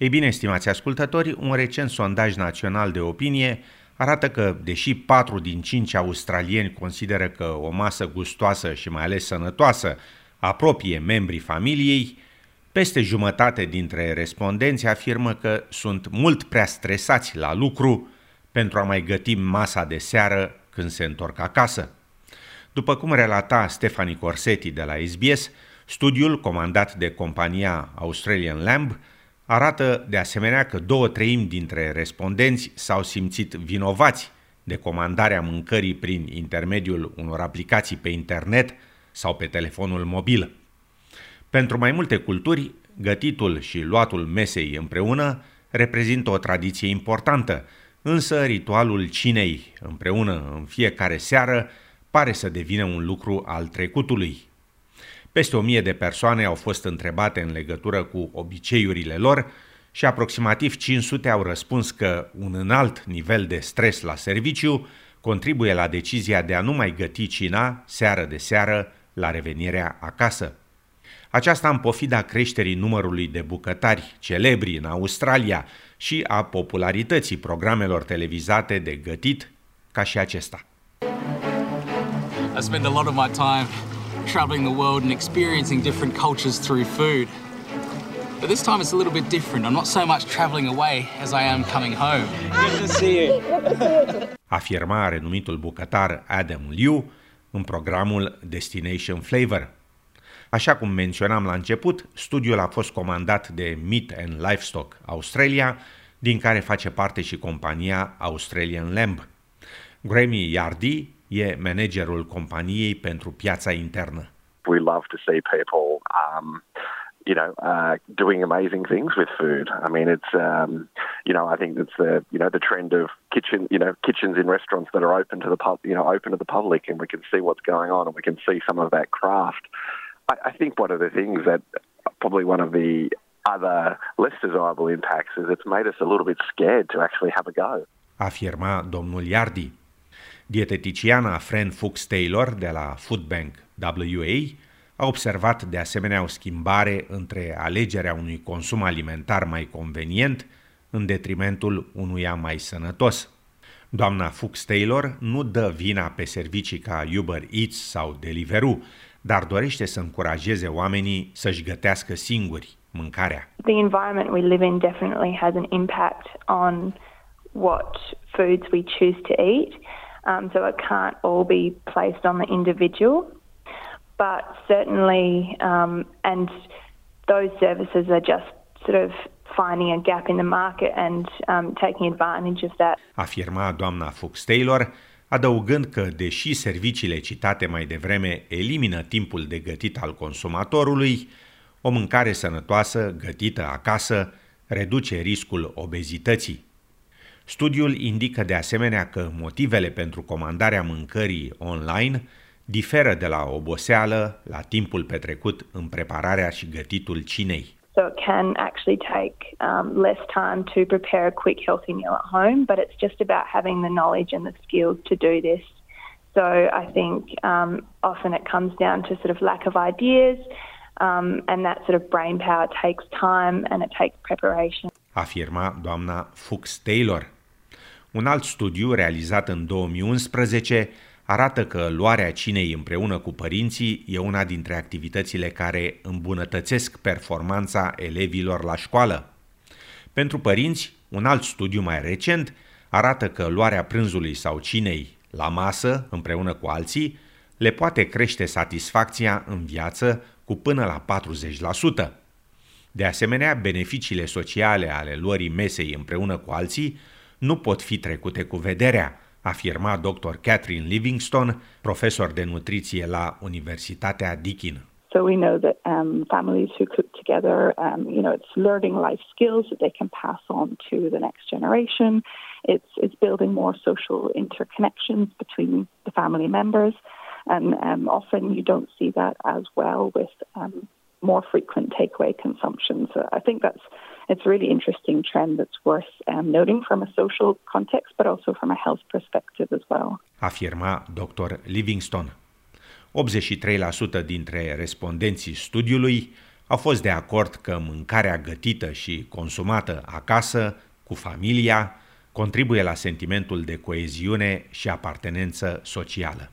Ei bine, estimați ascultători, un recent sondaj național de opinie arată că, deși 4 din 5 australieni consideră că o masă gustoasă și mai ales sănătoasă apropie membrii familiei, peste jumătate dintre respondenți afirmă că sunt mult prea stresați la lucru pentru a mai găti masa de seară când se întorc acasă. După cum relata Stefani Corsetti de la SBS, studiul comandat de compania Australian Lamb arată de asemenea că două treimi dintre respondenți s-au simțit vinovați de comandarea mâncării prin intermediul unor aplicații pe internet sau pe telefonul mobil. Pentru mai multe culturi, gătitul și luatul mesei împreună reprezintă o tradiție importantă, însă ritualul cinei împreună în fiecare seară pare să devină un lucru al trecutului. Peste o mie de persoane au fost întrebate în legătură cu obiceiurile lor și aproximativ 500 au răspuns că un înalt nivel de stres la serviciu contribuie la decizia de a nu mai găti cina seară de seară la revenirea acasă. Aceasta în pofida creșterii numărului de bucătari celebri în Australia și a popularității programelor televizate de gătit ca și acesta. I spend a lot of my time traveling the world and experiencing different cultures through food. But this time it's a little bit different. I'm not so much traveling away as I am coming home. Good to see you. Afirma renumitul bucătar Adam Liu în programul Destination Flavor. Așa cum menționam la început, studiul a fost comandat de Meat and Livestock Australia, din care face parte și compania Australian Lamb. Grammy Yardy e managerul companiei pentru piața internă. We love to see people um, you know, uh, doing amazing things with food. I mean, it's, um, you know, I think it's the, you know, the trend of kitchen, you know, kitchens in restaurants that are open to the pub, you know, open to the public, and we can see what's going on, and we can see some of that craft. I, I think one of the things that probably one of the other less desirable impacts is it's made us a little bit scared to actually have a go. Afirma domnul Iardi. Dieteticiana Fran Fuchs Taylor de la Foodbank WA a observat de asemenea o schimbare între alegerea unui consum alimentar mai convenient în detrimentul unuia mai sănătos. Doamna Fuchs Taylor nu dă vina pe servicii ca Uber Eats sau Deliveroo, dar dorește să încurajeze oamenii să-și gătească singuri mâncarea. The environment we live in definitely has an impact on what foods we choose to eat. Um, so it can't all be placed on the individual, but certainly, um, and those services are just sort of finding a gap in the market and um, taking advantage of that. Afirma doamna Fox Taylor, adăugând că, deși serviciile citate mai devreme elimină timpul de gătit al consumatorului, o mâncare sănătoasă, gătită acasă, reduce riscul obezității. Studiul indică de asemenea că motivele pentru comandarea mâncării online diferă de la oboseală la timpul petrecut în prepararea și gătitul cinei. So it can actually take um, less time to prepare a quick, healthy meal at home, but it's just about having the knowledge and the skills to do this. So I think um, often it comes down to sort of lack of ideas, um, and that sort of brain power takes time and it takes preparation. Afirma doamna Fuchs Taylor. Un alt studiu realizat în 2011 arată că luarea cinei împreună cu părinții e una dintre activitățile care îmbunătățesc performanța elevilor la școală. Pentru părinți, un alt studiu mai recent arată că luarea prânzului sau cinei la masă împreună cu alții le poate crește satisfacția în viață cu până la 40%. De asemenea, beneficiile sociale ale luării mesei împreună cu alții nu pot fi trecute cu vederea, afirma dr. Catherine Livingston, profesor de nutriție la Universitatea Deakin. So we know that um, families who cook together, um, you know, it's learning life skills that they can pass on to the next generation. It's it's building more social interconnections between the family members, and um, often you don't see that as well with um, more frequent takeaway consumption. So I think that's it's a really interesting trend that's worth um, noting from a social context, but also from a health perspective as well. Afirma Dr. Livingston. 83% dintre respondenții studiului au fost de acord că mâncarea gătită și consumată acasă, cu familia, contribuie la sentimentul de coeziune și apartenență socială.